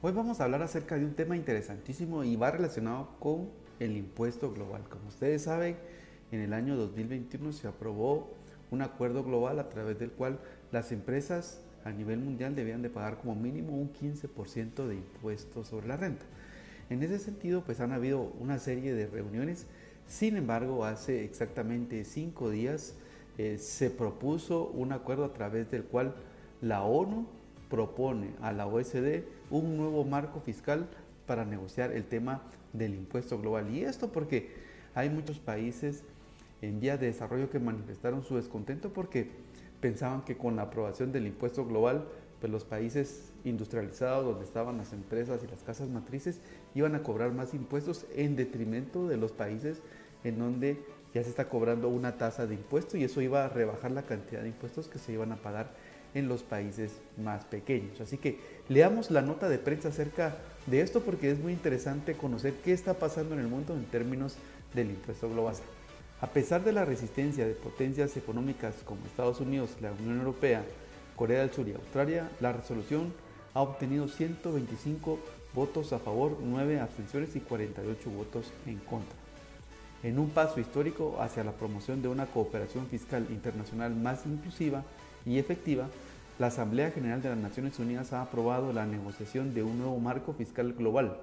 Hoy vamos a hablar acerca de un tema interesantísimo y va relacionado con el impuesto global. Como ustedes saben, en el año 2021 se aprobó un acuerdo global a través del cual las empresas a nivel mundial debían de pagar como mínimo un 15% de impuestos sobre la renta. En ese sentido, pues han habido una serie de reuniones. Sin embargo, hace exactamente cinco días eh, se propuso un acuerdo a través del cual la ONU propone a la OSD un nuevo marco fiscal para negociar el tema del impuesto global. Y esto porque hay muchos países en vías de desarrollo que manifestaron su descontento porque pensaban que con la aprobación del impuesto global, pues los países industrializados donde estaban las empresas y las casas matrices iban a cobrar más impuestos en detrimento de los países en donde ya se está cobrando una tasa de impuesto y eso iba a rebajar la cantidad de impuestos que se iban a pagar en los países más pequeños. Así que leamos la nota de prensa acerca de esto porque es muy interesante conocer qué está pasando en el mundo en términos del impuesto global. A pesar de la resistencia de potencias económicas como Estados Unidos, la Unión Europea, Corea del Sur y Australia, la resolución ha obtenido 125 votos a favor, 9 abstenciones y 48 votos en contra. En un paso histórico hacia la promoción de una cooperación fiscal internacional más inclusiva, y efectiva, la Asamblea General de las Naciones Unidas ha aprobado la negociación de un nuevo marco fiscal global.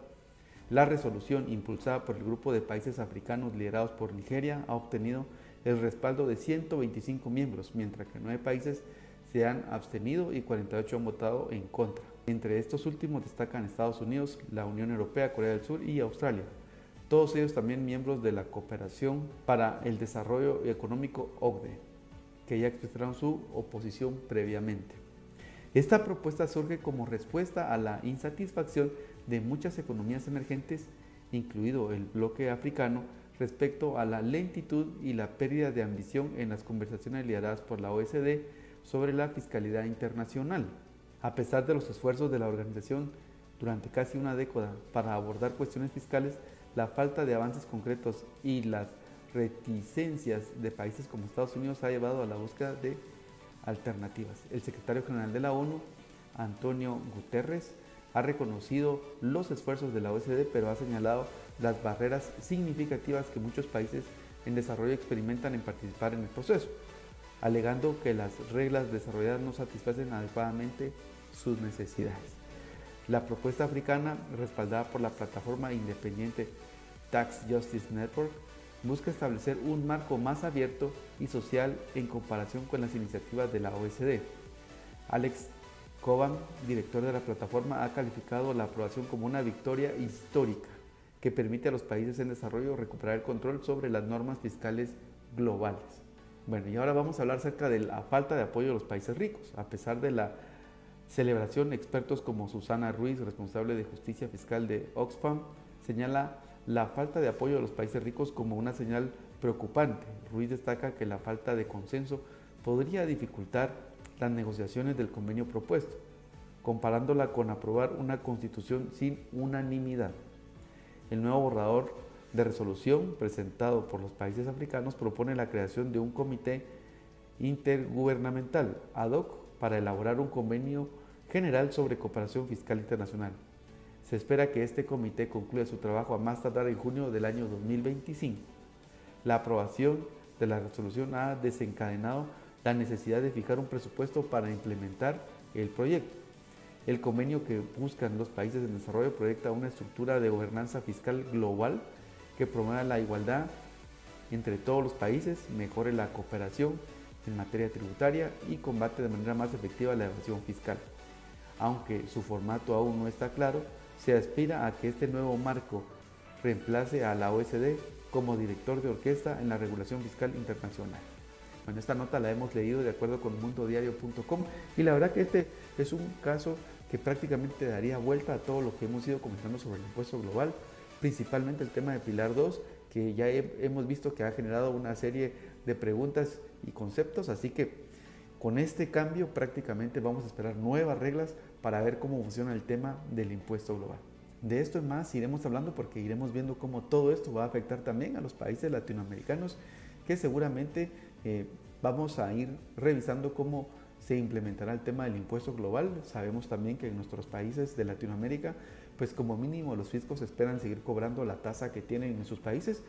La resolución impulsada por el grupo de países africanos liderados por Nigeria ha obtenido el respaldo de 125 miembros, mientras que 9 países se han abstenido y 48 han votado en contra. Entre estos últimos destacan Estados Unidos, la Unión Europea, Corea del Sur y Australia. Todos ellos también miembros de la Cooperación para el Desarrollo Económico OCDE que ya expresaron su oposición previamente. Esta propuesta surge como respuesta a la insatisfacción de muchas economías emergentes, incluido el bloque africano, respecto a la lentitud y la pérdida de ambición en las conversaciones lideradas por la OSD sobre la fiscalidad internacional. A pesar de los esfuerzos de la organización durante casi una década para abordar cuestiones fiscales, la falta de avances concretos y las reticencias de países como Estados Unidos ha llevado a la búsqueda de alternativas. El secretario general de la ONU, Antonio Guterres, ha reconocido los esfuerzos de la OSD, pero ha señalado las barreras significativas que muchos países en desarrollo experimentan en participar en el proceso, alegando que las reglas desarrolladas no satisfacen adecuadamente sus necesidades. La propuesta africana, respaldada por la plataforma independiente Tax Justice Network, busca establecer un marco más abierto y social en comparación con las iniciativas de la OSD. Alex Coban, director de la plataforma, ha calificado la aprobación como una victoria histórica que permite a los países en desarrollo recuperar el control sobre las normas fiscales globales. Bueno, y ahora vamos a hablar acerca de la falta de apoyo de los países ricos. A pesar de la celebración, expertos como Susana Ruiz, responsable de justicia fiscal de Oxfam, señala la falta de apoyo de los países ricos como una señal preocupante. Ruiz destaca que la falta de consenso podría dificultar las negociaciones del convenio propuesto, comparándola con aprobar una constitución sin unanimidad. El nuevo borrador de resolución presentado por los países africanos propone la creación de un comité intergubernamental ad hoc para elaborar un convenio general sobre cooperación fiscal internacional. Se espera que este comité concluya su trabajo a más tardar en junio del año 2025. La aprobación de la resolución ha desencadenado la necesidad de fijar un presupuesto para implementar el proyecto. El convenio que buscan los países en desarrollo proyecta una estructura de gobernanza fiscal global que promueva la igualdad entre todos los países, mejore la cooperación en materia tributaria y combate de manera más efectiva la evasión fiscal. Aunque su formato aún no está claro, se aspira a que este nuevo marco reemplace a la OSD como director de orquesta en la regulación fiscal internacional. Bueno, esta nota la hemos leído de acuerdo con mundodiario.com y la verdad que este es un caso que prácticamente daría vuelta a todo lo que hemos ido comentando sobre el impuesto global, principalmente el tema de Pilar 2, que ya hemos visto que ha generado una serie de preguntas y conceptos, así que con este cambio prácticamente vamos a esperar nuevas reglas para ver cómo funciona el tema del impuesto global. De esto y más iremos hablando porque iremos viendo cómo todo esto va a afectar también a los países latinoamericanos que seguramente eh, vamos a ir revisando cómo se implementará el tema del impuesto global. Sabemos también que en nuestros países de Latinoamérica, pues como mínimo los fiscos esperan seguir cobrando la tasa que tienen en sus países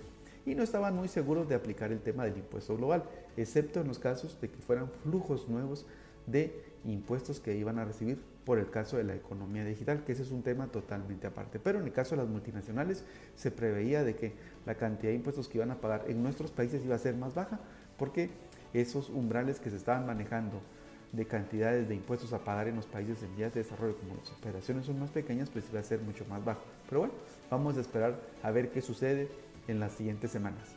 y no estaban muy seguros de aplicar el tema del impuesto global, excepto en los casos de que fueran flujos nuevos de impuestos que iban a recibir por el caso de la economía digital, que ese es un tema totalmente aparte. Pero en el caso de las multinacionales se preveía de que la cantidad de impuestos que iban a pagar en nuestros países iba a ser más baja, porque esos umbrales que se estaban manejando de cantidades de impuestos a pagar en los países en vías de desarrollo, como las operaciones son más pequeñas, pues iba a ser mucho más bajo. Pero bueno, vamos a esperar a ver qué sucede en las siguientes semanas.